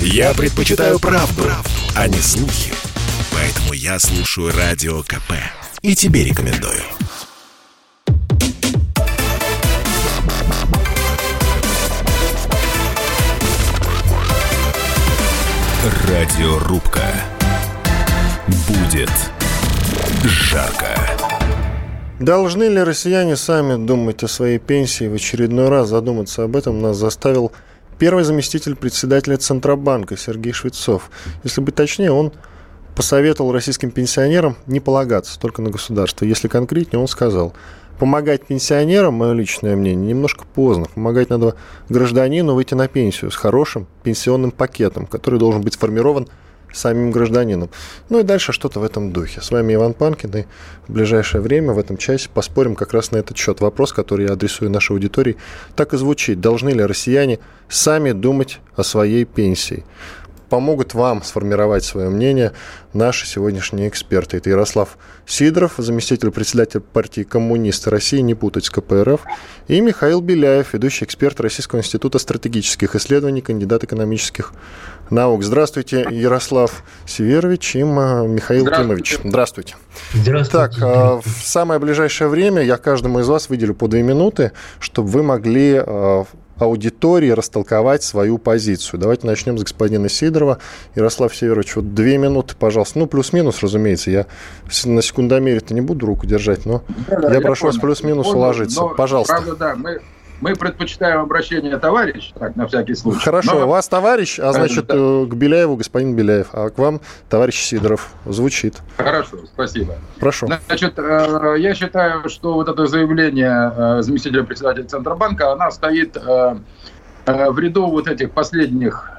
Я предпочитаю правду, правду, а не слухи. Поэтому я слушаю Радио КП. И тебе рекомендую. Радиорубка. Будет жарко. Должны ли россияне сами думать о своей пенсии? В очередной раз задуматься об этом нас заставил первый заместитель председателя Центробанка Сергей Швецов. Если быть точнее, он посоветовал российским пенсионерам не полагаться только на государство. Если конкретнее, он сказал, помогать пенсионерам, мое личное мнение, немножко поздно. Помогать надо гражданину выйти на пенсию с хорошим пенсионным пакетом, который должен быть сформирован самим гражданином. Ну и дальше что-то в этом духе. С вами Иван Панкин, и в ближайшее время, в этом часе, поспорим как раз на этот счет. Вопрос, который я адресую нашей аудитории, так и звучит. Должны ли россияне сами думать о своей пенсии? Помогут вам сформировать свое мнение наши сегодняшние эксперты. Это Ярослав Сидоров, заместитель председателя партии «Коммунисты России», не путать с КПРФ, и Михаил Беляев, ведущий эксперт Российского института стратегических исследований, кандидат экономических наук. Здравствуйте, Ярослав Северович и Михаил Здравствуйте. Климович. Здравствуйте. Здравствуйте. Так, а, в самое ближайшее время я каждому из вас выделю по две минуты, чтобы вы могли а, аудитории растолковать свою позицию. Давайте начнем с господина Сидорова. Ярослав Северович, вот две минуты, пожалуйста. Ну, плюс-минус, разумеется. Я на секундомере-то не буду руку держать, но да, я, я прошу понял. вас плюс-минус уложиться. Но, пожалуйста. Правда, да, мы мы предпочитаем обращение товарищ, так, на всякий случай. Хорошо, Но... у вас товарищ, а значит, да. Э, к Беляеву господин Беляев, а к вам товарищ Сидоров. Звучит. Хорошо, спасибо. Прошу. Значит, э, я считаю, что вот это заявление э, заместителя председателя Центробанка, она стоит в ряду вот этих последних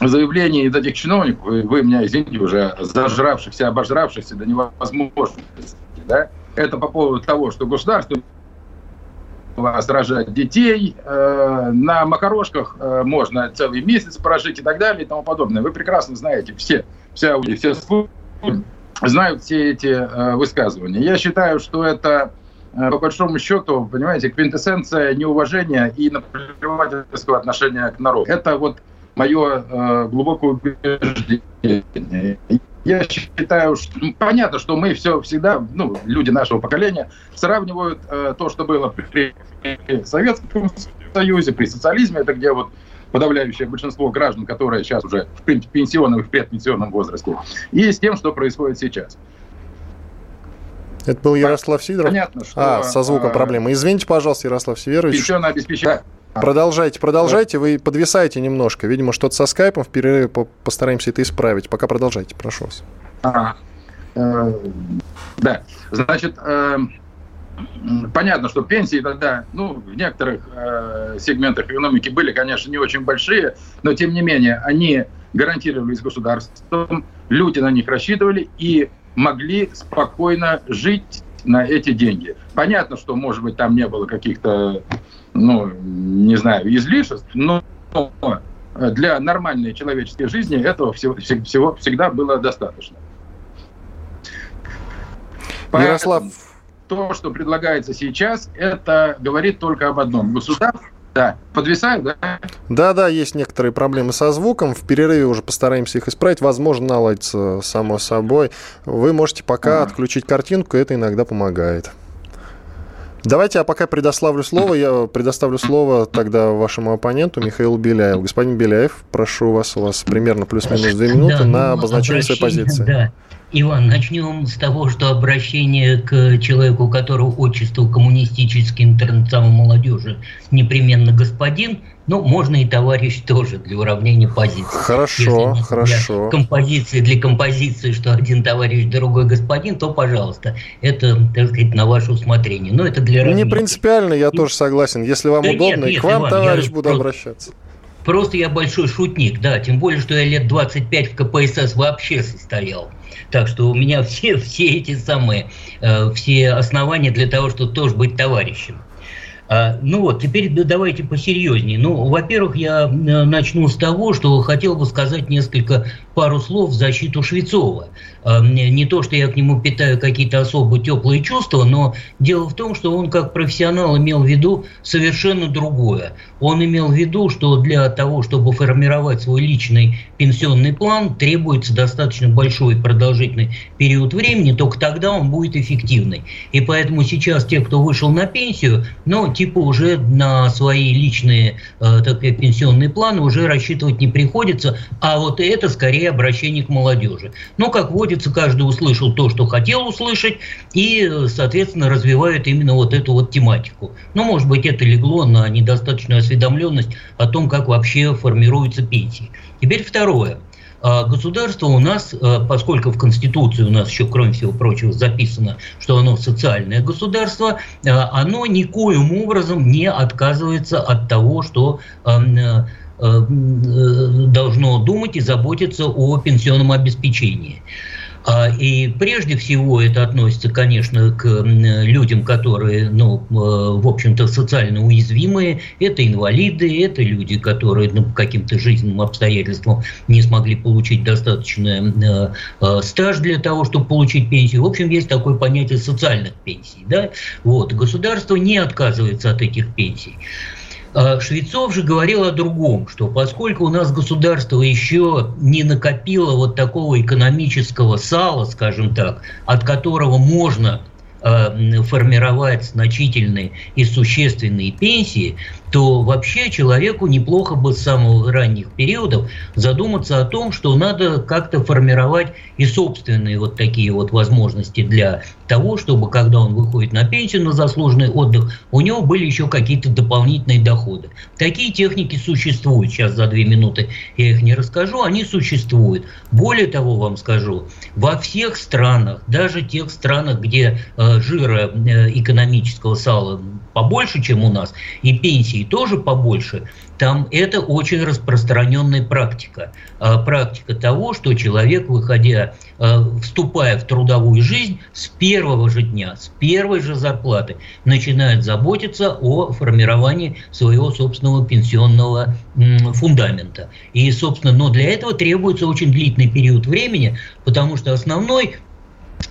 заявлений из этих чиновников, вы меня, извините, уже зажравшихся, обожравшихся до невозможности, да? Это по поводу того, что государство вас рожать детей, э, на макарошках э, можно целый месяц прожить и так далее и тому подобное. Вы прекрасно знаете, все, вся, все знают все эти э, высказывания. Я считаю, что это по большому счету, понимаете, квинтэссенция неуважения и наплевательского отношения к народу. Это вот мое э, глубокое убеждение. Я считаю, что ну, понятно, что мы все всегда, ну, люди нашего поколения, сравнивают э, то, что было при, при Советском Союзе, при социализме, это где вот подавляющее большинство граждан, которые сейчас уже в пенсионном и в предпенсионном возрасте, и с тем, что происходит сейчас. Это был Ярослав Сидоров? Понятно, что... А, со звуком а, проблемы. Извините, пожалуйста, Ярослав Северович. Пенсионное обеспечение... Продолжайте, продолжайте. Вы подвисаете немножко. Видимо, что-то со скайпом. В перерыве постараемся это исправить. Пока продолжайте, прошу вас. Ага. Э, да. Значит, э, понятно, что пенсии тогда, ну, в некоторых э, сегментах экономики были, конечно, не очень большие, но тем не менее они гарантировались государством, люди на них рассчитывали и могли спокойно жить на эти деньги. Понятно, что, может быть, там не было каких-то ну, не знаю, излишеств, но для нормальной человеческой жизни этого всего, всего всегда было достаточно. Ярослав... то, что предлагается сейчас, это говорит только об одном. Государство да, подвисаю, да? Да, да, есть некоторые проблемы со звуком. В перерыве уже постараемся их исправить. Возможно, наладится само собой. Вы можете пока а. отключить картинку, это иногда помогает. Давайте я пока предоставлю слово. Я предоставлю слово тогда вашему оппоненту Михаилу Беляеву. Господин Беляев, прошу вас, у вас примерно плюс-минус две минуты да, на ну, обозначение своей позиции. Да. Иван, начнем с того, что обращение к человеку, у которого отчество коммунистический интернационал молодежи непременно господин, ну, можно и товарищ тоже для уравнения позиций. Хорошо, Если хорошо. Для композиции для композиции, что один товарищ, другой господин, то, пожалуйста, это, так сказать, на ваше усмотрение. Но это для Не принципиально, я тоже согласен. Если вам да удобно, нет, нет, к вам, Иван, товарищ, буду просто... обращаться. Просто я большой шутник, да, тем более, что я лет 25 в КПСС вообще состоял. Так что у меня все, все эти самые, э, все основания для того, чтобы тоже быть товарищем. А, ну вот, теперь давайте посерьезнее. Ну, во-первых, я э, начну с того, что хотел бы сказать несколько пару слов в защиту Швецова. А, не то, что я к нему питаю какие-то особо теплые чувства, но дело в том, что он как профессионал имел в виду совершенно другое. Он имел в виду, что для того, чтобы формировать свой личный пенсионный план, требуется достаточно большой продолжительный период времени, только тогда он будет эффективный. И поэтому сейчас те, кто вышел на пенсию, ну, типа уже на свои личные э, так пенсионные планы уже рассчитывать не приходится, а вот это скорее обращение к молодежи. Но, как водится, каждый услышал то, что хотел услышать, и, соответственно, развивает именно вот эту вот тематику. Ну, может быть, это легло на недостаточную осведомленность о том, как вообще формируются пенсии. Теперь второе. А государство у нас, э, поскольку в Конституции у нас еще, кроме всего прочего, записано, что оно социальное государство, э, оно никоим образом не отказывается от того, что должно думать и заботиться о пенсионном обеспечении. А, и прежде всего это относится, конечно, к людям, которые, ну, э, в общем-то, социально уязвимые. Это инвалиды, это люди, которые ну, по каким-то жизненным обстоятельствам не смогли получить достаточный э, э, стаж для того, чтобы получить пенсию. В общем, есть такое понятие социальных пенсий. Да? Вот. Государство не отказывается от этих пенсий. А Швецов же говорил о другом, что поскольку у нас государство еще не накопило вот такого экономического сала, скажем так, от которого можно Э, формировать значительные и существенные пенсии, то вообще человеку неплохо бы с самых ранних периодов задуматься о том, что надо как-то формировать и собственные вот такие вот возможности для того, чтобы когда он выходит на пенсию, на заслуженный отдых, у него были еще какие-то дополнительные доходы. Такие техники существуют. Сейчас за две минуты я их не расскажу. Они существуют. Более того, вам скажу, во всех странах, даже тех странах, где э, жира э, экономического сала побольше, чем у нас, и пенсии тоже побольше, там это очень распространенная практика. А, практика того, что человек, выходя, а, вступая в трудовую жизнь, с первого же дня, с первой же зарплаты начинает заботиться о формировании своего собственного пенсионного фундамента. И, собственно, но для этого требуется очень длительный период времени, потому что основной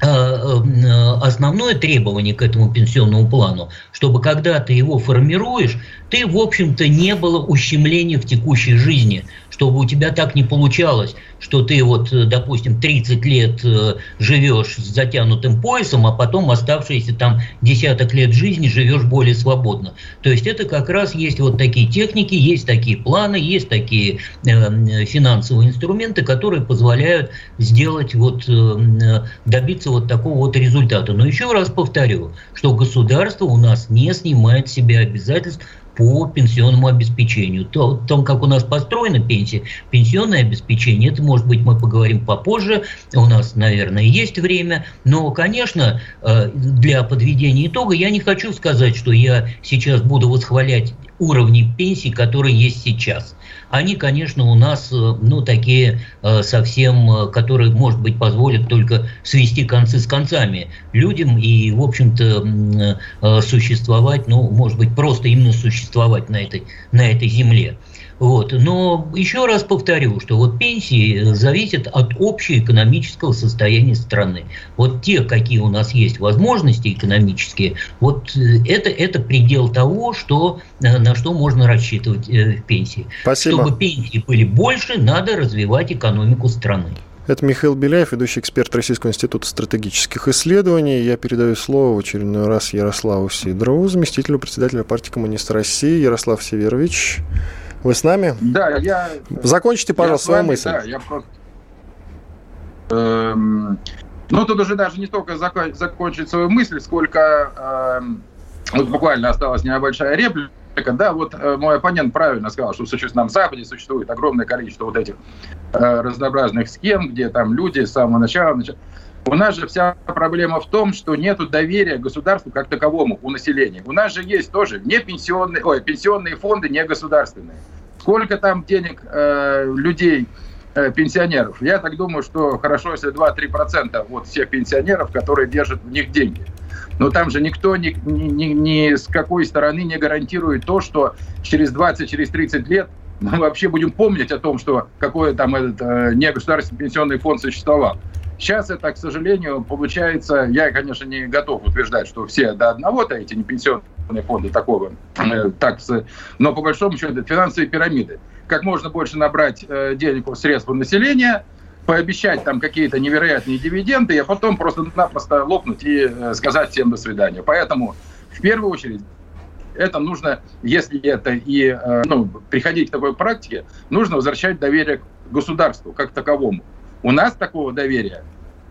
основное требование к этому пенсионному плану, чтобы когда ты его формируешь, ты, в общем-то, не было ущемления в текущей жизни, чтобы у тебя так не получалось, что ты вот, э, допустим, 30 лет э, живешь с затянутым поясом, а потом оставшиеся там десяток лет жизни живешь более свободно. То есть это как раз есть вот такие техники, есть такие планы, есть такие э, финансовые инструменты, которые позволяют сделать вот, добиться вот такого вот результата. Но еще раз повторю, что государство у нас не снимает с себя обязательств по пенсионному обеспечению. То, о том, как у нас построена пенсия, пенсионное обеспечение, это, может быть, мы поговорим попозже, у нас, наверное, есть время, но, конечно, э, для подведения итога я не хочу сказать, что я сейчас буду восхвалять уровни пенсий, которые есть сейчас. Они, конечно, у нас, э, ну, такие э, совсем, э, которые, может быть, позволят только свести концы с концами людям и, в общем-то, существовать, ну, может быть, просто именно существовать на этой, на этой земле. Вот. Но еще раз повторю, что вот пенсии зависят от общеэкономического состояния страны. Вот те, какие у нас есть возможности экономические, вот э, это, это предел того, что, э, на что можно рассчитывать э, в пенсии. Спасибо. Чтобы пенсии были больше, надо развивать экономику страны. Это Михаил Беляев, ведущий эксперт Российского института стратегических исследований. Я передаю слово в очередной раз Ярославу Сидорову, заместителю председателя партии Коммунист России. Ярослав Северович, вы с нами? Да, я... Закончите, пожалуйста, свою мысль. Да, я просто... Эм... Ну, тут уже даже не столько закон... закончить свою мысль, сколько... Эм... Вот буквально осталась небольшая реплика. Да, вот э, мой оппонент правильно сказал, что в существенном Западе существует огромное количество вот этих э, разнообразных схем, где там люди с самого начала... начала у нас же вся проблема в том, что нет доверия государству как таковому у населения. У нас же есть тоже не пенсионные, ой, пенсионные фонды не государственные. Сколько там денег э, людей э, пенсионеров. Я так думаю, что хорошо, если 2-3% от всех пенсионеров, которые держат в них деньги. Но там же никто ни, ни, ни с какой стороны не гарантирует то, что через 20, через 30 лет мы вообще будем помнить о том, что какой там этот э, негосударственный пенсионный фонд существовал. Сейчас это, к сожалению, получается, я, конечно, не готов утверждать, что все до одного-то эти не пенсионные фонды такого, э, так, но по большому счету это финансовые пирамиды. Как можно больше набрать э, денег у средств населения, пообещать там какие-то невероятные дивиденды, а потом просто-напросто лопнуть и э, сказать всем до свидания. Поэтому в первую очередь это нужно, если это и э, ну, приходить к такой практике, нужно возвращать доверие к государству как таковому. У нас такого доверия,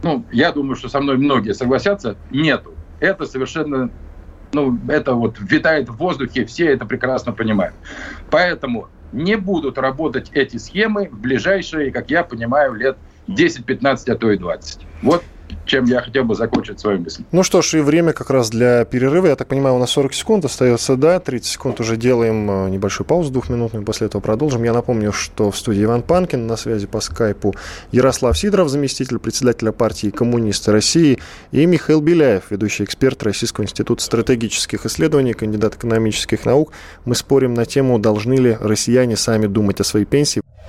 ну, я думаю, что со мной многие согласятся, нету. Это совершенно, ну, это вот витает в воздухе, все это прекрасно понимают. Поэтому не будут работать эти схемы в ближайшие, как я понимаю, лет 10, 15, а то и 20. Вот чем я хотел бы закончить свою мысль. Ну что ж, и время как раз для перерыва. Я так понимаю, у нас 40 секунд остается, да, 30 секунд уже делаем э, небольшую паузу двухминутную, после этого продолжим. Я напомню, что в студии Иван Панкин, на связи по скайпу Ярослав Сидоров, заместитель председателя партии «Коммунисты России», и Михаил Беляев, ведущий эксперт Российского института стратегических исследований, кандидат экономических наук. Мы спорим на тему, должны ли россияне сами думать о своей пенсии.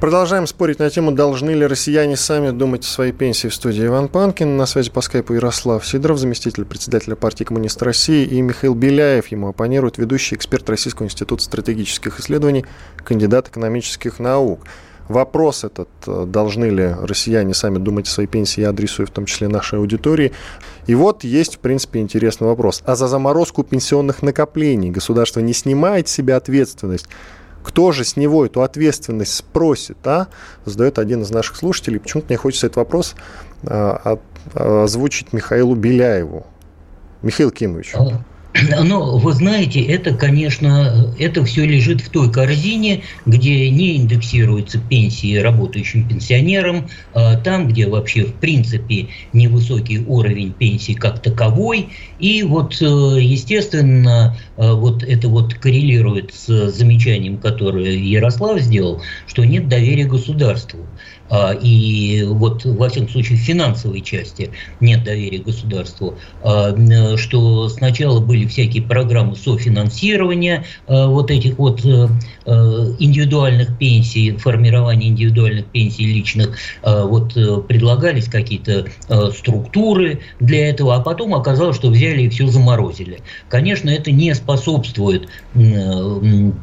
Продолжаем спорить на тему, должны ли россияне сами думать о своей пенсии в студии Иван Панкин. На связи по скайпу Ярослав Сидоров, заместитель председателя партии коммунист России, и Михаил Беляев, ему оппонирует ведущий эксперт Российского института стратегических исследований, кандидат экономических наук. Вопрос этот, э, должны ли россияне сами думать о своей пенсии, я адресую в том числе нашей аудитории. И вот есть, в принципе, интересный вопрос. А за заморозку пенсионных накоплений государство не снимает с себя ответственность? Кто же с него эту ответственность спросит, а? Задает один из наших слушателей. Почему-то мне хочется этот вопрос а, а, озвучить Михаилу Беляеву. Михаил Кимович. Но вы знаете, это, конечно, это все лежит в той корзине, где не индексируются пенсии работающим пенсионерам, а там, где вообще в принципе невысокий уровень пенсии как таковой. И вот, э, естественно, э, вот это вот коррелирует с замечанием, которое Ярослав сделал, что нет доверия государству. А, и вот во всяком случае в финансовой части нет доверия государству, а, что сначала были всякие программы софинансирования а, вот этих вот э, э, индивидуальных пенсий, формирования индивидуальных пенсий личных, вот э, предлагались какие-то структуры для этого, а потом оказалось, что взяли и все заморозили. Конечно, это не способствует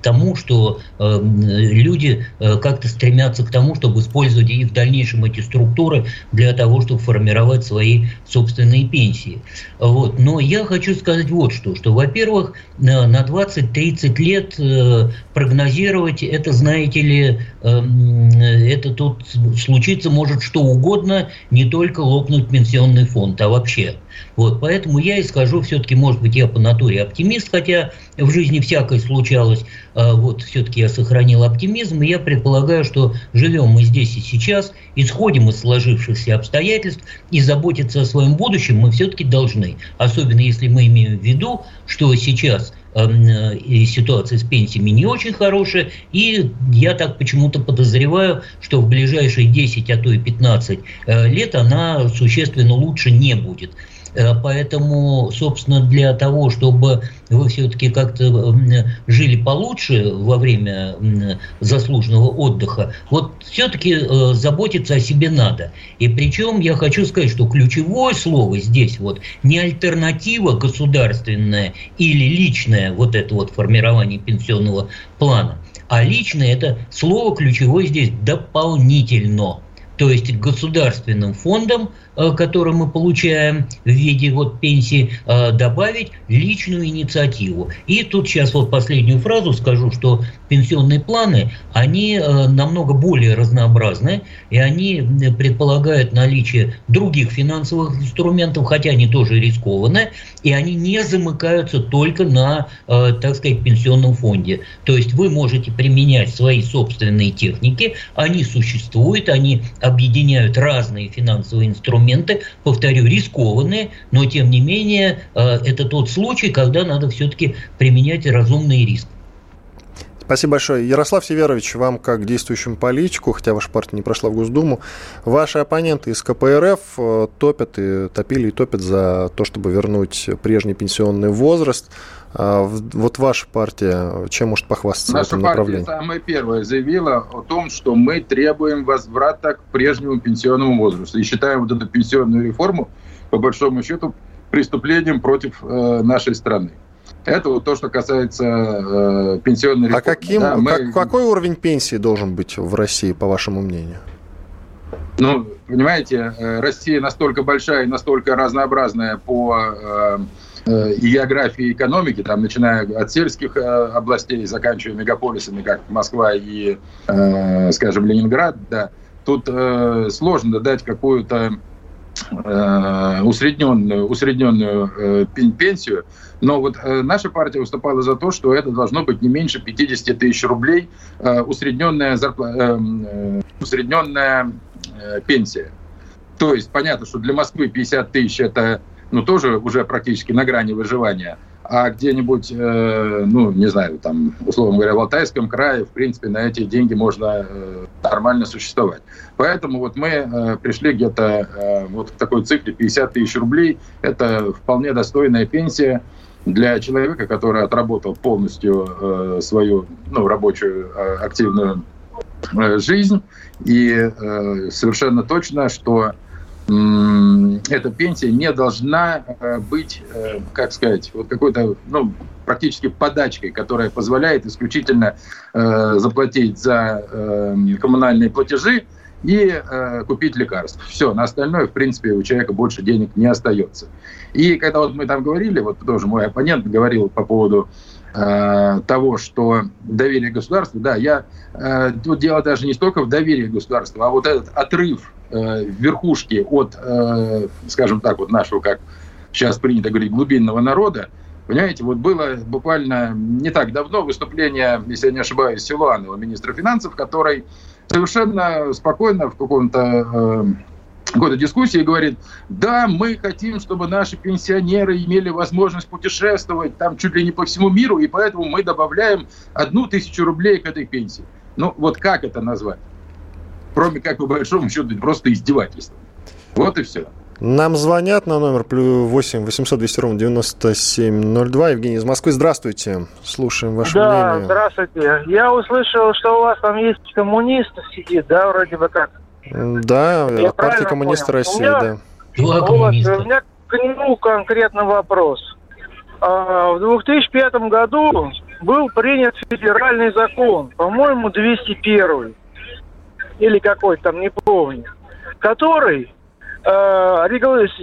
тому, что люди как-то стремятся к тому, чтобы использовать и в дальнейшем эти структуры для того, чтобы формировать свои собственные пенсии. Вот. Но я хочу сказать вот что, что, во-первых, на 20-30 лет э, прогнозировать это, знаете ли, эм, это тут случиться может что угодно, не только лопнуть пенсионный фонд, а вообще. Вот, поэтому я исхожу, все-таки, может быть, я по натуре оптимист, хотя в жизни всякое случалось, а вот все-таки я сохранил оптимизм, и я предполагаю, что живем мы здесь и сейчас, исходим из сложившихся обстоятельств, и заботиться о своем будущем мы все-таки должны, особенно если мы имеем в виду, что сейчас эм, э, ситуация с пенсиями не очень хорошая, и я так почему-то подозреваю, что в ближайшие 10, а то и 15 э, лет она существенно лучше не будет. Э, поэтому, собственно, для того, чтобы вы все-таки как-то жили получше во время заслуженного отдыха, вот все-таки э, заботиться о себе надо. И причем я хочу сказать, что ключевое слово здесь вот не альтернатива государственная или личная вот это вот формирование пенсионного плана, а личное это слово ключевое здесь дополнительно то есть государственным фондам, э, который мы получаем в виде вот пенсии, э, добавить личную инициативу. И тут сейчас вот последнюю фразу скажу, что пенсионные планы, они э, намного более разнообразны, и они предполагают наличие других финансовых инструментов, хотя они тоже рискованные, и они не замыкаются только на, так сказать, пенсионном фонде. То есть вы можете применять свои собственные техники, они существуют, они объединяют разные финансовые инструменты, повторю, рискованные, но тем не менее э, это тот случай, когда надо все-таки применять разумный риск. Спасибо большое. Ярослав Северович, вам как действующему политику, хотя ваша партия не прошла в Госдуму, ваши оппоненты из КПРФ э, топят и топили и топят за то, чтобы вернуть прежний пенсионный возраст. А вот ваша партия чем может похвастаться Наша в этом направлении? Наша партия самая первая заявила о том, что мы требуем возврата к прежнему пенсионному возрасту. И считаем вот эту пенсионную реформу, по большому счету, преступлением против э, нашей страны. Это вот то, что касается э, пенсионной а реформы. А каким, да, мы... как, какой уровень пенсии должен быть в России, по вашему мнению? Ну, понимаете, э, Россия настолько большая и настолько разнообразная по э, Э, и географии экономики, там, начиная от сельских э, областей, заканчивая мегаполисами, как Москва и, э, скажем, Ленинград, да, тут сложно дать какую-то усредненную, усредненную пенсию, но вот наша партия выступала за то, что это должно быть не меньше 50 тысяч рублей усредненная, зарпла... усредненная пенсия. То есть понятно, что для Москвы 50 тысяч это ну, тоже уже практически на грани выживания. А где-нибудь, э, ну, не знаю, там, условно говоря, в Алтайском крае, в принципе, на эти деньги можно э, нормально существовать. Поэтому вот мы э, пришли где-то э, вот к такой цифре 50 тысяч рублей. Это вполне достойная пенсия для человека, который отработал полностью э, свою ну, рабочую э, активную э, жизнь. И э, совершенно точно, что эта пенсия не должна э, быть, э, как сказать, вот какой-то, ну, практически подачкой, которая позволяет исключительно э, заплатить за коммунальные платежи и купить лекарства. Все, на остальное, в принципе, у человека больше денег не остается. И когда вот мы там говорили, вот тоже мой оппонент говорил по поводу того, что доверие государству, да, я тут дело даже не столько в доверии государству, а вот этот отрыв э, верхушки от, э, скажем так, вот нашего, как сейчас принято говорить, глубинного народа, Понимаете, вот было буквально не так давно выступление, если я не ошибаюсь, Силуанова, министра финансов, который совершенно спокойно в каком-то э, какой-то дискуссии говорит, да, мы хотим, чтобы наши пенсионеры имели возможность путешествовать там чуть ли не по всему миру, и поэтому мы добавляем одну тысячу рублей к этой пенсии. Ну, вот как это назвать? кроме как, по большому счету, просто издевательство. Вот и все. Нам звонят на номер плюс 8 800 200 ровно 9702. Евгений из Москвы, здравствуйте. Слушаем ваше да, мнение. здравствуйте. Я услышал, что у вас там есть коммунист сидит, да, вроде бы как? Да, Я партия коммуниста понял. России, меня, да. Два коммуниста. У меня к нему конкретно вопрос. А, в 2005 году был принят федеральный закон, по-моему, 201 или какой-то там, не помню, который э,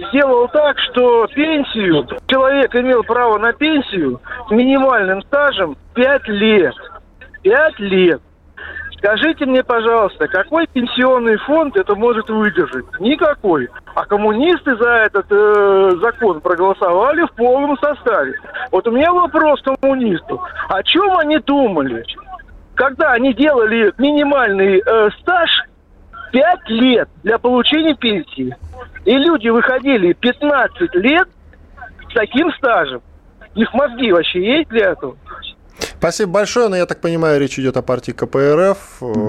сделал так, что пенсию, человек имел право на пенсию с минимальным стажем 5 лет. 5 лет. Скажите мне, пожалуйста, какой пенсионный фонд это может выдержать? Никакой. А коммунисты за этот э, закон проголосовали в полном составе. Вот у меня вопрос коммунисту. О чем они думали? когда они делали минимальный э, стаж 5 лет для получения пенсии, и люди выходили 15 лет с таким стажем, их мозги вообще есть для этого? Спасибо большое, но я так понимаю, речь идет о партии КПРФ.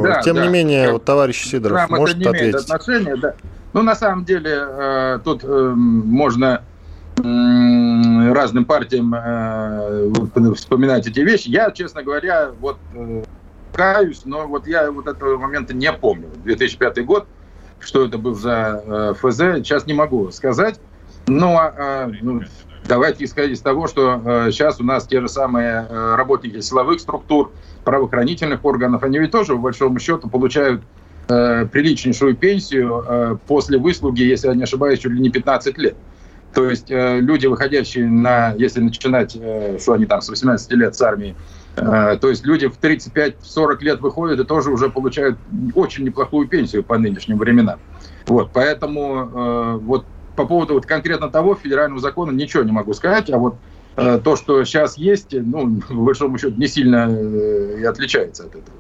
Да, Тем да, не менее, вот, товарищ Сидоров Нам может это не ответить. Имеет отношения, да. Ну, на самом деле, э, тут э, можно э, разным партиям э, вспоминать эти вещи. Я, честно говоря, вот э, каюсь, но вот я вот этого момента не помню. 2005 год, что это был за э, ФЗ, сейчас не могу сказать. Но э, ну, давайте исходить из того, что э, сейчас у нас те же самые э, работники силовых структур, правоохранительных органов, они ведь тоже, по большому счету, получают э, приличнейшую пенсию э, после выслуги, если я не ошибаюсь, чуть ли не 15 лет. То есть э, люди, выходящие на, если начинать, э, что они там с 18 лет с армии, то есть люди в 35-40 лет выходят и тоже уже получают очень неплохую пенсию по нынешним временам. Вот, поэтому э, вот по поводу вот конкретно того федерального закона ничего не могу сказать, а вот э, то, что сейчас есть, ну, в большом счету, не сильно э, и отличается от этого.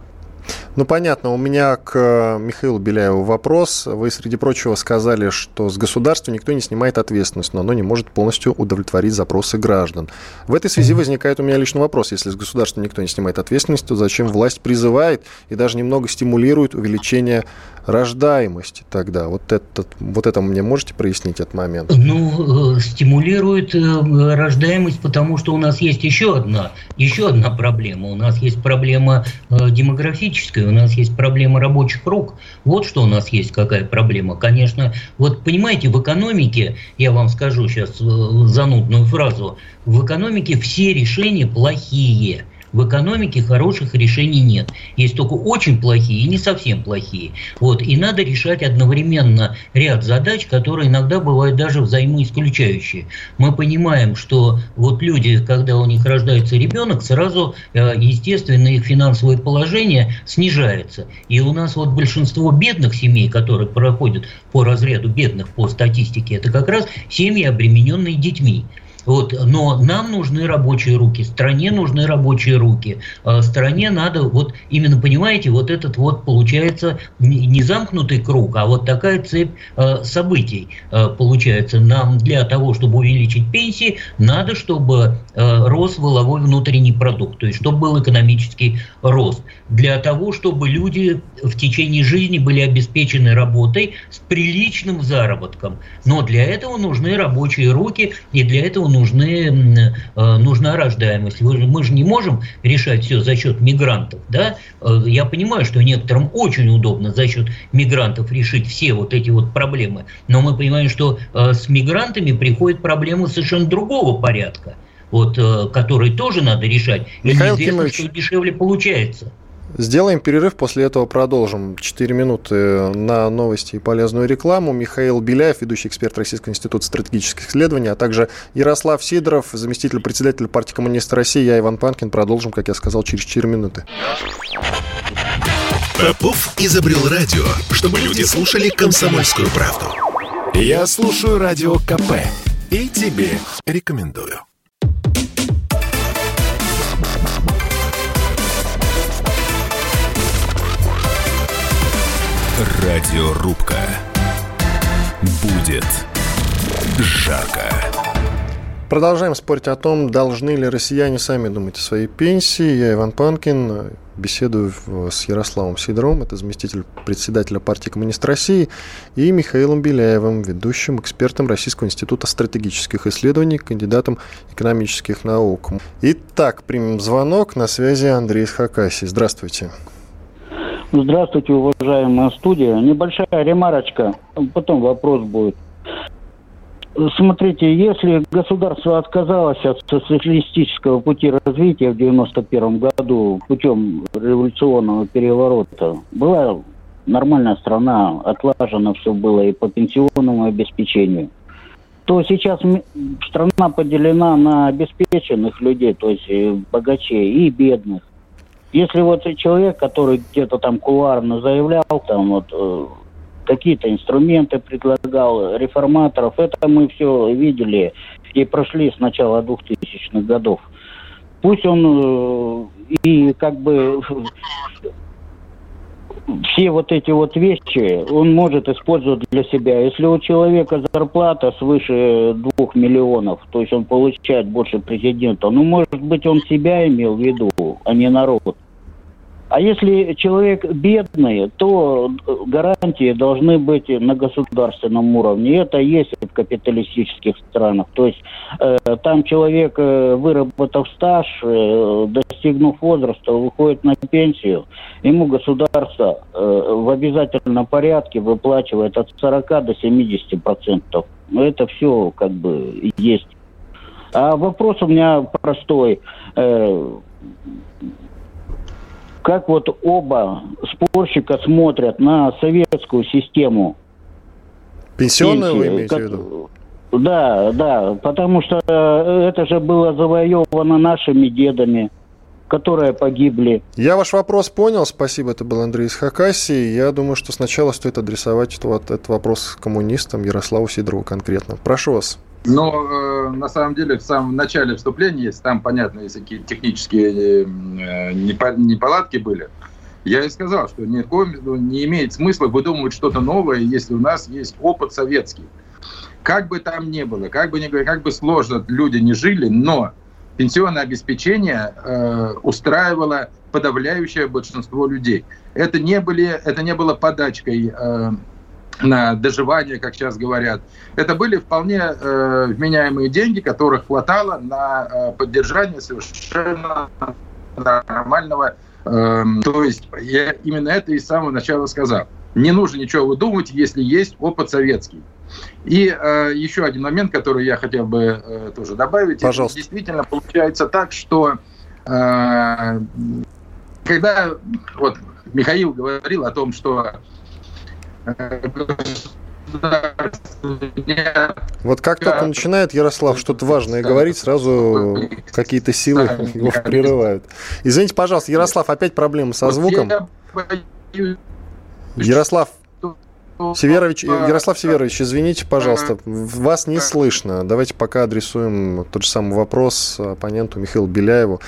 Ну, понятно. У меня к э, Михаилу Беляеву вопрос. Вы, среди прочего, сказали, что с государства никто не снимает ответственность, но оно не может полностью удовлетворить запросы граждан. В этой связи возникает у меня личный вопрос. Если с государства никто не снимает ответственность, то зачем власть призывает и даже немного стимулирует увеличение рождаемости тогда? Вот, этот, вот это мне можете прояснить этот момент? Ну, э, стимулирует э, рождаемость, потому что у нас есть еще одна, еще одна проблема. У нас есть проблема демографическая у нас есть проблема рабочих рук. Вот что у нас есть, какая проблема. Конечно, вот понимаете, в экономике, я вам скажу сейчас э, занудную фразу, в экономике все решения плохие – в экономике хороших решений нет. Есть только очень плохие и не совсем плохие. Вот. И надо решать одновременно ряд задач, которые иногда бывают даже взаимоисключающие. Мы понимаем, что вот люди, когда у них рождается ребенок, сразу, э, естественно, их финансовое положение снижается. И у нас вот большинство бедных семей, которые проходят по разряду бедных по статистике, это как раз семьи, обремененные детьми. Вот, но нам нужны рабочие руки, стране нужны рабочие руки. А стране надо, вот именно понимаете, вот этот вот получается не замкнутый круг, а вот такая цепь э, событий э, получается. Нам для того, чтобы увеличить пенсии, надо, чтобы рос воловой внутренний продукт, то есть чтобы был экономический рост. Для того, чтобы люди в течение жизни были обеспечены работой с приличным заработком. Но для этого нужны рабочие руки, и для этого нужны, э, нужна рождаемость. Мы же не можем решать все за счет мигрантов. Да? Э, я понимаю, что некоторым очень удобно за счет мигрантов решить все вот эти вот проблемы. Но мы понимаем, что э, с мигрантами приходят проблемы совершенно другого порядка вот, которые тоже надо решать. Михаил и неизвестно, что дешевле получается. Сделаем перерыв, после этого продолжим. Четыре минуты на новости и полезную рекламу. Михаил Беляев, ведущий эксперт Российского института стратегических исследований, а также Ярослав Сидоров, заместитель председателя партии коммунист России. Я Иван Панкин. Продолжим, как я сказал, через четыре минуты. Попов изобрел радио, чтобы люди слушали комсомольскую правду. Я слушаю радио КП и тебе рекомендую. Радиорубка. Будет жарко. Продолжаем спорить о том, должны ли россияне сами думать о своей пенсии. Я Иван Панкин, беседую с Ярославом Сидоровым, это заместитель председателя партии «Коммунист России», и Михаилом Беляевым, ведущим экспертом Российского института стратегических исследований, кандидатом экономических наук. Итак, примем звонок. На связи Андрей из Хакасии. Здравствуйте. Здравствуйте, уважаемая студия. Небольшая ремарочка, потом вопрос будет. Смотрите, если государство отказалось от социалистического пути развития в 91 году путем революционного переворота, была нормальная страна, отлажено все было и по пенсионному обеспечению, то сейчас страна поделена на обеспеченных людей, то есть богачей и бедных. Если вот человек, который где-то там кулуарно заявлял, там вот э, какие-то инструменты предлагал, реформаторов, это мы все видели и прошли с начала 2000-х годов. Пусть он э, и как бы все вот эти вот вещи он может использовать для себя. Если у человека зарплата свыше двух миллионов, то есть он получает больше президента, ну, может быть, он себя имел в виду, а не народ. А если человек бедный, то гарантии должны быть на государственном уровне. Это есть в капиталистических странах. То есть э, там человек, э, выработав стаж, э, достигнув возраста, выходит на пенсию, ему государство э, в обязательном порядке выплачивает от 40 до 70 процентов. Это все как бы есть. А вопрос у меня простой. Э, как вот оба спорщика смотрят на советскую систему. Пенсионную пенсии, вы имеете как, в виду? Да, да, потому что э, это же было завоевано нашими дедами которые погибли. Я ваш вопрос понял, спасибо, это был Андрей из Хакасии. Я думаю, что сначала стоит адресовать этот, этот вопрос коммунистам Ярославу Сидорову конкретно. Прошу вас. Но э, на самом деле в самом начале вступления, если там, понятно, если какие-то технические э, неполадки были, я и сказал, что ни, ну, не имеет смысла выдумывать что-то новое, если у нас есть опыт советский. Как бы там ни было, как бы, ни, как бы сложно люди не жили, но пенсионное обеспечение э, устраивало подавляющее большинство людей. Это не, были, это не было подачкой э, на доживание, как сейчас говорят. Это были вполне э, вменяемые деньги, которых хватало на э, поддержание совершенно нормального. Э, то есть я именно это и с самого начала сказал. Не нужно ничего выдумывать, если есть опыт советский. И э, еще один момент, который я хотел бы э, тоже добавить. Пожалуйста. Действительно получается так, что э, когда вот Михаил говорил о том, что вот как только начинает Ярослав что-то важное говорить, сразу какие-то силы его прерывают. Извините, пожалуйста, Ярослав, опять проблемы со звуком. Ярослав, Северович, Ярослав Северович, извините, пожалуйста, вас не слышно. Давайте пока адресуем тот же самый вопрос оппоненту Михаилу Беляеву.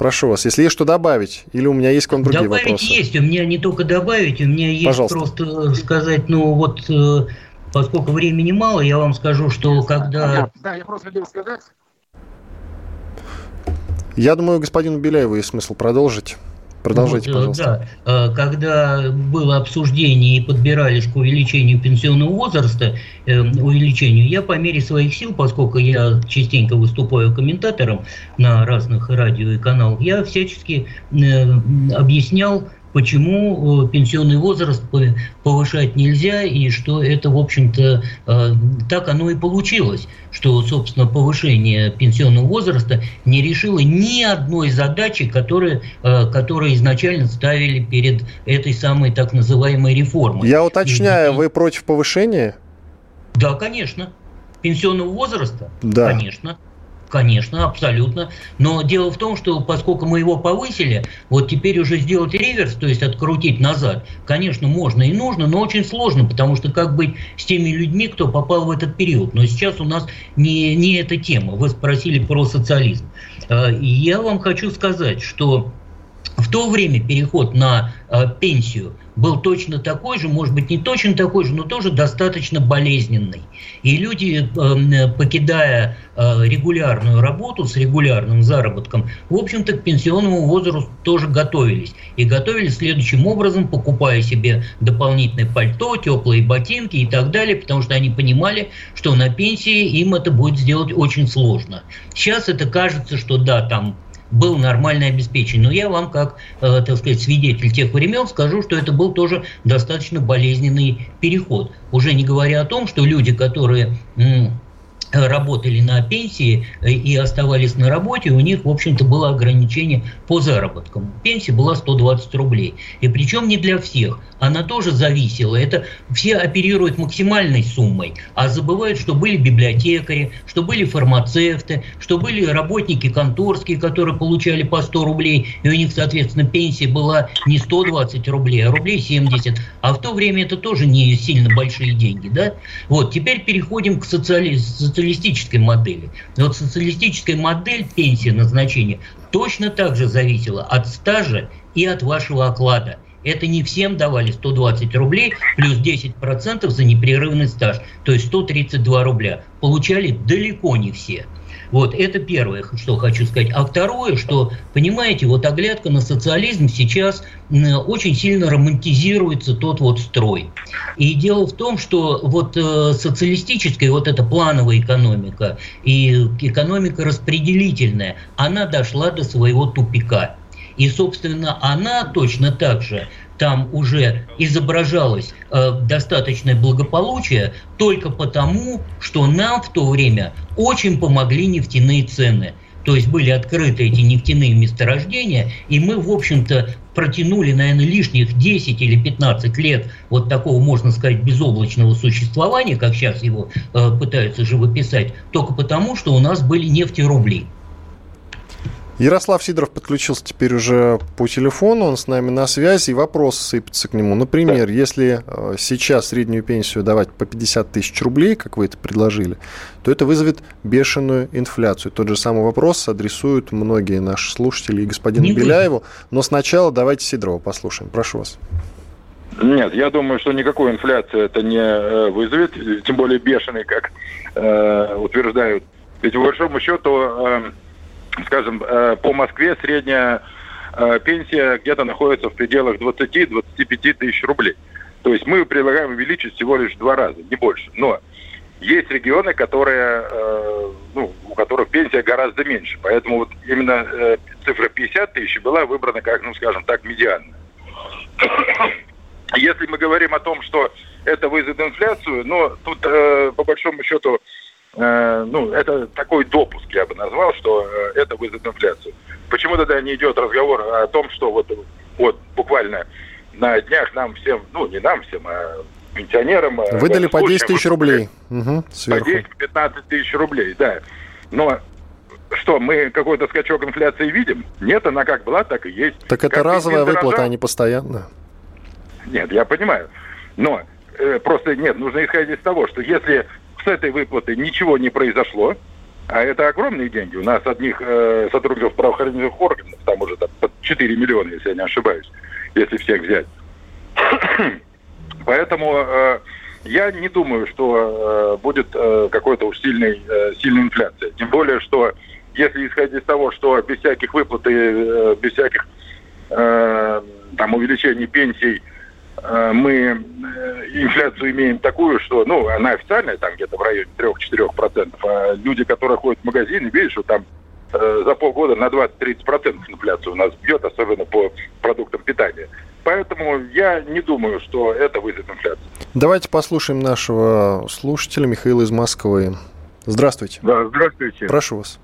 Прошу вас, если есть что добавить, или у меня есть к вам другие добавить вопросы? Добавить есть, у меня не только добавить, у меня есть Пожалуйста. просто сказать, ну вот, э, поскольку времени мало, я вам скажу, что когда... Да, я просто хотел сказать... Я думаю, господину Беляеву есть смысл продолжить. Продолжайте, вот, э, пожалуйста. Да, э, когда было обсуждение и подбирались к увеличению пенсионного возраста, э, увеличению, я по мере своих сил, поскольку я частенько выступаю комментатором на разных радио и каналах, я всячески объяснял почему э, пенсионный возраст повышать нельзя, и что это, в общем-то, э, так оно и получилось, что, собственно, повышение пенсионного возраста не решило ни одной задачи, которые, э, которые изначально ставили перед этой самой так называемой реформой. Я уточняю, и, вы против повышения? Да, конечно. Пенсионного возраста? Да. Конечно. Конечно, абсолютно. Но дело в том, что поскольку мы его повысили, вот теперь уже сделать реверс, то есть открутить назад, конечно, можно и нужно, но очень сложно, потому что как быть с теми людьми, кто попал в этот период. Но сейчас у нас не, не эта тема. Вы спросили про социализм. А, я вам хочу сказать, что в то время переход на э, пенсию был точно такой же, может быть, не точно такой же, но тоже достаточно болезненный. И люди, э, покидая э, регулярную работу с регулярным заработком, в общем-то, к пенсионному возрасту тоже готовились. И готовились следующим образом, покупая себе дополнительное пальто, теплые ботинки и так далее, потому что они понимали, что на пенсии им это будет сделать очень сложно. Сейчас это кажется, что да, там был нормально обеспечен. Но я вам, как, э, так сказать, свидетель тех времен, скажу, что это был тоже достаточно болезненный переход. Уже не говоря о том, что люди, которые работали на пенсии э, и оставались на работе, у них, в общем-то, было ограничение по заработкам. Пенсия была 120 рублей. И причем не для всех. Она тоже зависела. Это все оперируют максимальной суммой, а забывают, что были библиотекари, что были фармацевты, что были работники конторские, которые получали по 100 рублей, и у них, соответственно, пенсия была не 120 рублей, а рублей 70. А в то время это тоже не сильно большие деньги. Да? Вот, теперь переходим к социали социалистической модели. Вот социалистическая модель пенсии назначения точно так же зависела от стажа и от вашего оклада. Это не всем давали 120 рублей плюс 10% за непрерывный стаж, то есть 132 рубля. Получали далеко не все. Вот, это первое, что хочу сказать. А второе, что, понимаете, вот оглядка на социализм сейчас очень сильно романтизируется тот вот строй. И дело в том, что вот э, социалистическая, вот эта плановая экономика и экономика распределительная, она дошла до своего тупика. И, собственно, она точно так же там уже изображалось э, достаточное благополучие только потому, что нам в то время очень помогли нефтяные цены. То есть были открыты эти нефтяные месторождения, и мы, в общем-то, протянули, наверное, лишних 10 или 15 лет вот такого, можно сказать, безоблачного существования, как сейчас его э, пытаются живописать, только потому, что у нас были нефтерубли. Ярослав Сидоров подключился теперь уже по телефону, он с нами на связи, и вопросы сыпятся к нему. Например, да. если э, сейчас среднюю пенсию давать по 50 тысяч рублей, как вы это предложили, то это вызовет бешеную инфляцию. Тот же самый вопрос адресуют многие наши слушатели и господину Не Беляеву. Но сначала давайте Сидорова послушаем. Прошу вас. Нет, я думаю, что никакой инфляции это не э, вызовет, тем более бешеной, как э, утверждают. Ведь по большому счету э, скажем, э, по Москве средняя э, пенсия где-то находится в пределах 20-25 тысяч рублей. То есть мы предлагаем увеличить всего лишь в два раза, не больше. Но есть регионы, которые, э, ну, у которых пенсия гораздо меньше. Поэтому вот именно цифра 50 тысяч была выбрана как, ну, скажем так, медианная. Если мы говорим о том, что это вызовет инфляцию, но тут, по большому счету, Э, ну, это такой допуск, я бы назвал, что э, это вызовет инфляцию. Почему тогда не идет разговор о том, что вот, вот буквально на днях нам всем, ну, не нам всем, а пенсионерам... Э, Выдали по 10 тысяч рублей. Угу, сверху. По 10-15 тысяч рублей, да. Но что, мы какой-то скачок инфляции видим? Нет, она как была, так и есть. Так это как разовая выплата, а не постоянная. Нет, я понимаю. Но э, просто нет, нужно исходить из того, что если с этой выплаты ничего не произошло, а это огромные деньги. У нас одних э, сотрудников правоохранительных органов, там уже там, 4 миллиона, если я не ошибаюсь, если всех взять. Поэтому э, я не думаю, что э, будет э, какой-то уж сильный, э, сильная инфляция. Тем более, что если исходить из того, что без всяких выплат и э, без всяких э, там увеличений пенсий Э, мы э, инфляцию имеем такую, что, ну, она официальная, там где-то в районе 3-4%, а люди, которые ходят в магазин, видят, что там э, полгода на 20-30% инфляция у нас бьет, особенно по продуктам питания. Поэтому я не думаю, что это вызовет инфляцию. Давайте послушаем нашего слушателя Михаила из Москвы. Здравствуйте. Да, здравствуйте. Прошу вас.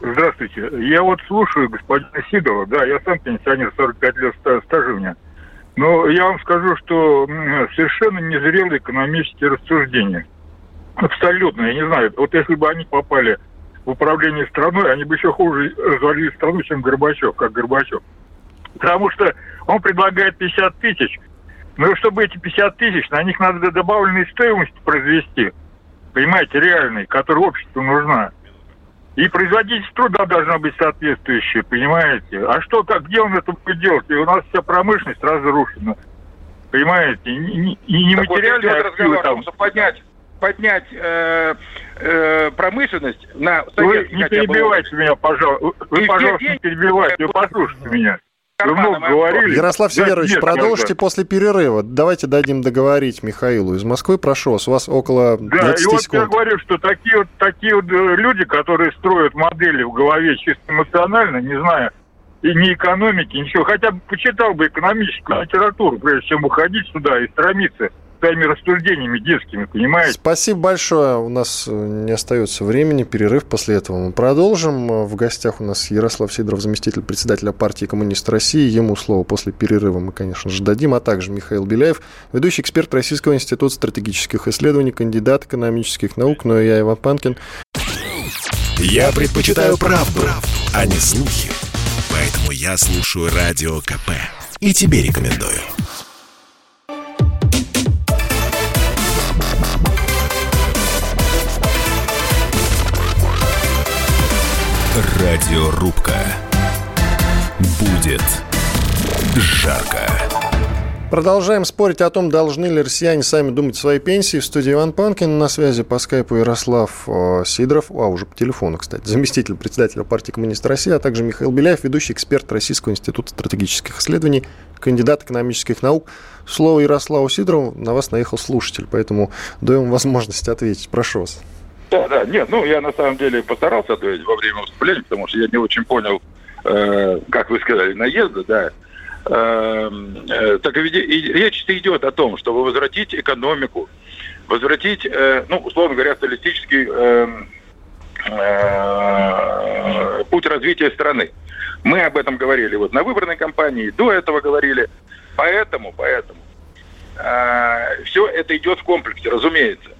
Здравствуйте. Я вот слушаю господина Сидова, да, я сам пенсионер, 45 лет стажа у меня. Но я вам скажу, что совершенно незрелые экономические рассуждения. Абсолютно, я не знаю. Вот если бы они попали в управление страной, они бы еще хуже развалили страну, чем Горбачев, как Горбачев. Потому что он предлагает 50 тысяч. Но чтобы эти 50 тысяч, на них надо добавленной стоимость произвести. Понимаете, реальной, которая обществу нужна. И производительность труда должна быть соответствующая, понимаете? А что, как, где он это будет делать? И у нас вся промышленность разрушена. Понимаете? И, и, и не материальные вот активы там... поднять поднять э, э, промышленность на Вы не перебивайте меня, пожалуйста. Вы, пожалуйста, не перебивайте, вы послушайте меня много говорили. Ярослав Северович, продолжите после перерыва. Давайте дадим договорить Михаилу из Москвы. Прошу вас, у вас около 20 да, и вот секунд. я говорю, что такие вот, такие вот э, люди, которые строят модели в голове чисто эмоционально, не знаю, и ни экономики, ничего. Хотя бы почитал бы экономическую литературу, прежде чем уходить сюда и стремиться своими рассуждениями детскими, понимаете? Спасибо большое. У нас э, не остается времени. Перерыв после этого мы продолжим. В гостях у нас Ярослав Сидоров, заместитель председателя партии Коммунист России. Ему слово после перерыва мы, конечно же, дадим. А также Михаил Беляев, ведущий эксперт Российского института стратегических исследований, кандидат экономических наук. Ну и я, Иван Панкин. Я предпочитаю правду, правду, а не слухи. Поэтому я слушаю Радио КП. И тебе рекомендую. Радиорубка. Будет жарко. Продолжаем спорить о том, должны ли россияне сами думать о своей пенсии. В студии Иван Панкин, на связи по скайпу Ярослав э, Сидоров, а уже по телефону, кстати, заместитель председателя партии Коммунист России, а также Михаил Беляев, ведущий эксперт Российского института стратегических исследований, кандидат экономических наук. Слово Ярославу Сидорову, на вас наехал слушатель, поэтому даем возможность ответить. Прошу вас. Да, да, нет, ну я на самом деле постарался ответить во время выступления, потому что я не очень понял, э, как вы сказали, наезда, да. Э, э, так и, и речь идет о том, чтобы возвратить экономику, возвратить, э, ну, условно говоря, социалистический э, э, путь развития страны. Мы об этом говорили вот на выборной кампании, до этого говорили. Поэтому, поэтому э, все это идет в комплексе, разумеется.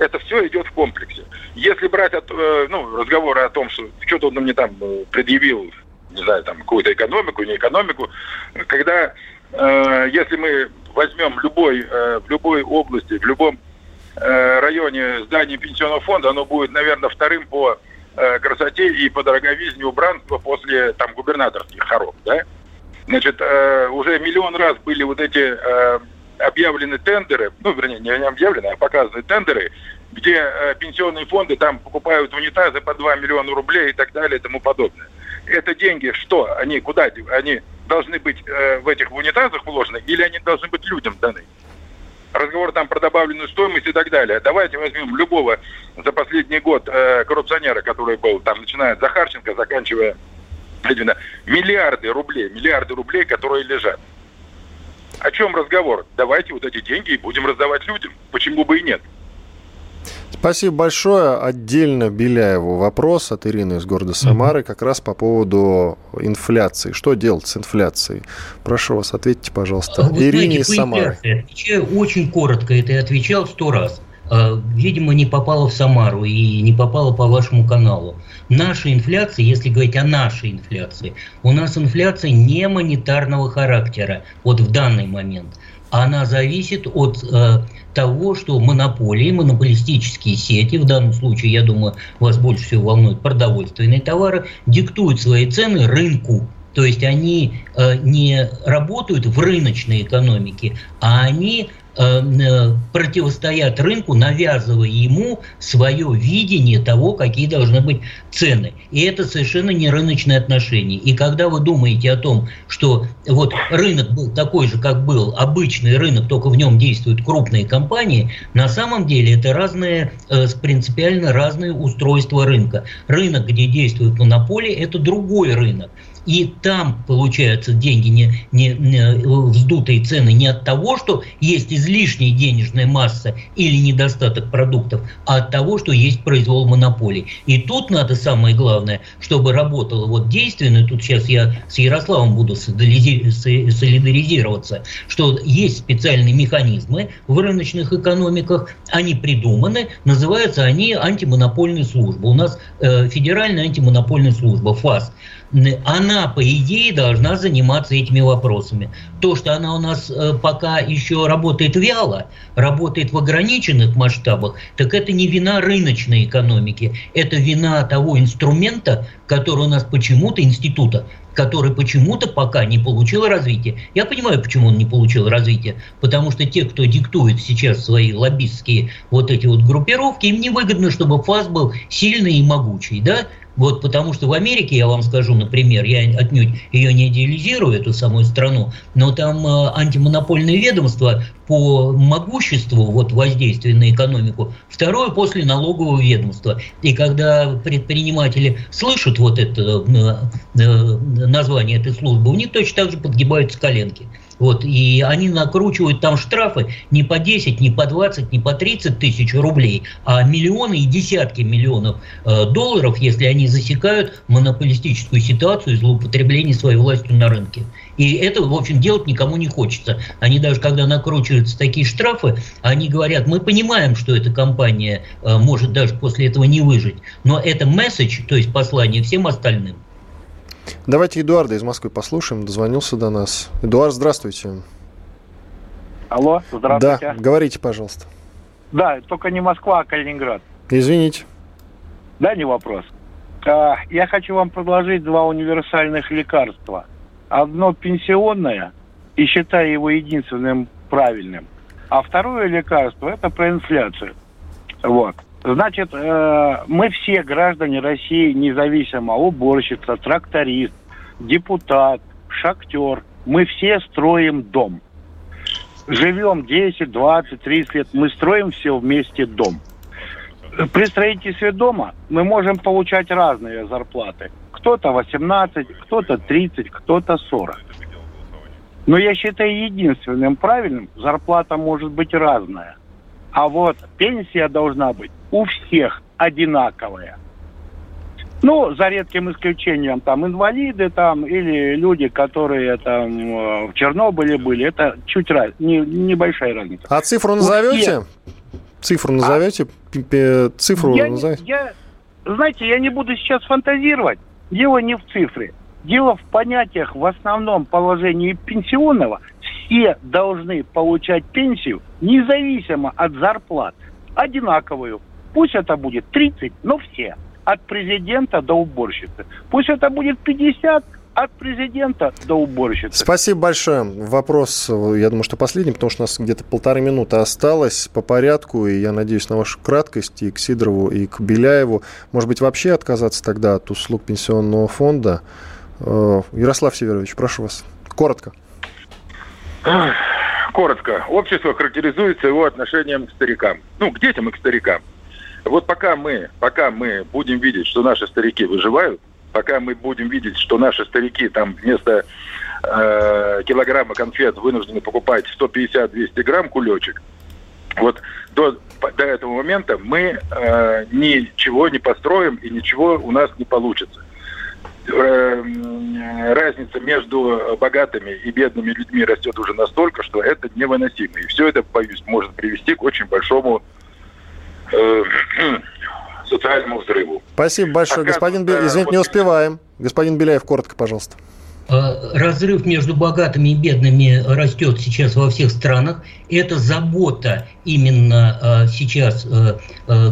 Это все идет в комплексе. Если брать от, э, ну, разговоры о том, что что-то он мне там э, предъявил, не знаю, там какую-то экономику, не экономику, когда э, если мы возьмем любой, э, в любой области, в любом э, районе здание пенсионного фонда, оно будет, наверное, вторым по э, красоте и по дороговизне убранства после там губернаторских хоров, да? Значит, э, уже миллион раз были вот эти э, объявлены тендеры, ну, вернее, не объявлены, а показаны тендеры, где э, пенсионные фонды там покупают унитазы по 2 миллиона рублей и так далее и тому подобное. Это деньги что? Они куда? Они должны быть э, в этих унитазах вложены или они должны быть людям даны? Разговор там про добавленную стоимость и так далее. Давайте возьмем любого за последний год э, коррупционера, который был там, начиная от Захарченко, заканчивая именно миллиарды рублей, миллиарды рублей, которые лежат. О чем разговор? Давайте вот эти деньги и будем раздавать людям. Почему бы и нет? Спасибо большое. Отдельно Беляеву вопрос от Ирины из города Самары как раз по поводу инфляции. Что делать с инфляцией? Прошу вас, ответьте, пожалуйста. Вы Ирине знаете, из Самары. Отвечаю очень коротко, это я отвечал сто раз. А, видимо, не попала в Самару и не попала по вашему каналу. Наша инфляция, если говорить о нашей инфляции, у нас инфляция не монетарного характера, вот в данный момент. Она зависит от э, того, что монополии, монополистические сети, в данном случае, я думаю, вас больше всего волнуют продовольственные товары, диктуют свои цены рынку. То есть они э, не работают в рыночной экономике, а они противостоят рынку, навязывая ему свое видение того, какие должны быть цены. И это совершенно не рыночные отношения. И когда вы думаете о том, что вот рынок был такой же, как был обычный рынок, только в нем действуют крупные компании, на самом деле это разные, э, принципиально разные устройства рынка. Рынок, где действуют монополии, это другой рынок. И там получаются деньги, не, не, не вздутые цены не от того, что есть излишняя денежная масса или недостаток продуктов, а от того, что есть произвол монополий. И тут надо самое главное, чтобы работало вот действенно, тут сейчас я с Ярославом буду солидаризироваться, что есть специальные механизмы в рыночных экономиках, они придуманы, называются они антимонопольная служба. У нас э, Федеральная антимонопольная служба, ФАС она, по идее, должна заниматься этими вопросами. То, что она у нас э, пока еще работает вяло, работает в ограниченных масштабах, так это не вина рыночной экономики, это вина того инструмента, который у нас почему-то, института, который почему-то пока не получил развития. Я понимаю, почему он не получил развития, потому что те, кто диктует сейчас свои лоббистские вот эти вот группировки, им невыгодно, чтобы ФАС был сильный и могучий, да, вот, потому что в Америке, я вам скажу, например, я отнюдь ее не идеализирую, эту самую страну, но там э, антимонопольное ведомство по могуществу вот, воздействия на экономику, второе после налогового ведомства. И когда предприниматели слышат вот это э, э, название этой службы, у них точно так же подгибаются коленки. Вот, и они накручивают там штрафы не по 10, не по 20, не по 30 тысяч рублей, а миллионы и десятки миллионов э, долларов, если они засекают монополистическую ситуацию и злоупотребление своей властью на рынке. И это, в общем, делать никому не хочется. Они даже, когда накручиваются такие штрафы, они говорят, мы понимаем, что эта компания э, может даже после этого не выжить, но это месседж, то есть послание всем остальным. Давайте Эдуарда из Москвы послушаем. Дозвонился до нас. Эдуард, здравствуйте. Алло, здравствуйте. Да, говорите, пожалуйста. Да, только не Москва, а Калининград. Извините. Да, не вопрос. А, я хочу вам предложить два универсальных лекарства. Одно пенсионное, и считаю его единственным правильным. А второе лекарство – это про инфляцию. Вот. Значит, э, мы все граждане России, независимо уборщица, тракторист, депутат, шахтер, мы все строим дом. Живем 10, 20, 30 лет, мы строим все вместе дом. При строительстве дома мы можем получать разные зарплаты. Кто-то 18, кто-то 30, кто-то 40. Но я считаю единственным правильным, зарплата может быть разная. А вот пенсия должна быть у всех одинаковая. Ну, за редким исключением, там, инвалиды там, или люди, которые там э, в Чернобыле были, это чуть раз, не, небольшая разница. А цифру назовете? Цифру назовете? А? Цифру я, назовете? Я, знаете, я не буду сейчас фантазировать. Дело не в цифре. Дело в понятиях, в основном положении пенсионного. Все должны получать пенсию независимо от зарплат. Одинаковую. Пусть это будет 30, но все от президента до уборщицы. Пусть это будет 50, от президента до уборщицы. Спасибо большое. Вопрос, я думаю, что последний, потому что у нас где-то полторы минуты осталось по порядку, и я надеюсь на вашу краткость и к Сидорову, и к Беляеву. Может быть, вообще отказаться тогда от услуг пенсионного фонда? Э, Ярослав Северович, прошу вас. Коротко. Коротко. Общество характеризуется его отношением к старикам. Ну, к детям и к старикам. Вот пока мы, пока мы будем видеть, что наши старики выживают, пока мы будем видеть, что наши старики там вместо э, килограмма конфет вынуждены покупать 150-200 грамм кулечек, вот до, до этого момента мы э, ничего не построим и ничего у нас не получится. Э, разница между богатыми и бедными людьми растет уже настолько, что это невыносимо. И все это, боюсь, может привести к очень большому э, социальному взрыву. Спасибо большое, господин Беляев. Извините, не успеваем. Господин Беляев, коротко, пожалуйста. Э, разрыв между богатыми и бедными растет сейчас во всех странах. Это забота именно э, сейчас э,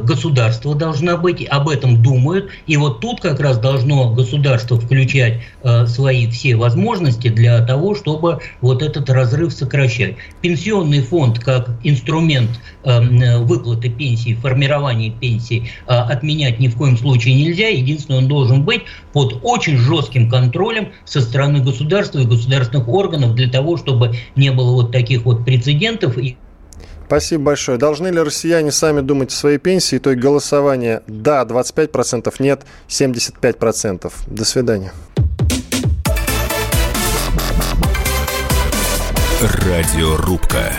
государства должна быть, об этом думают. И вот тут как раз должно государство включать свои все возможности для того, чтобы вот этот разрыв сокращать. Пенсионный фонд как инструмент выплаты пенсии, формирования пенсии отменять ни в коем случае нельзя. Единственное, он должен быть под очень жестким контролем со стороны государства и государственных органов для того, чтобы не было вот таких вот прецедентов. Спасибо большое. Должны ли россияне сами думать о своей пенсии? Итог голосования «да» 25%, «нет» 75%. До свидания. Радиорубка.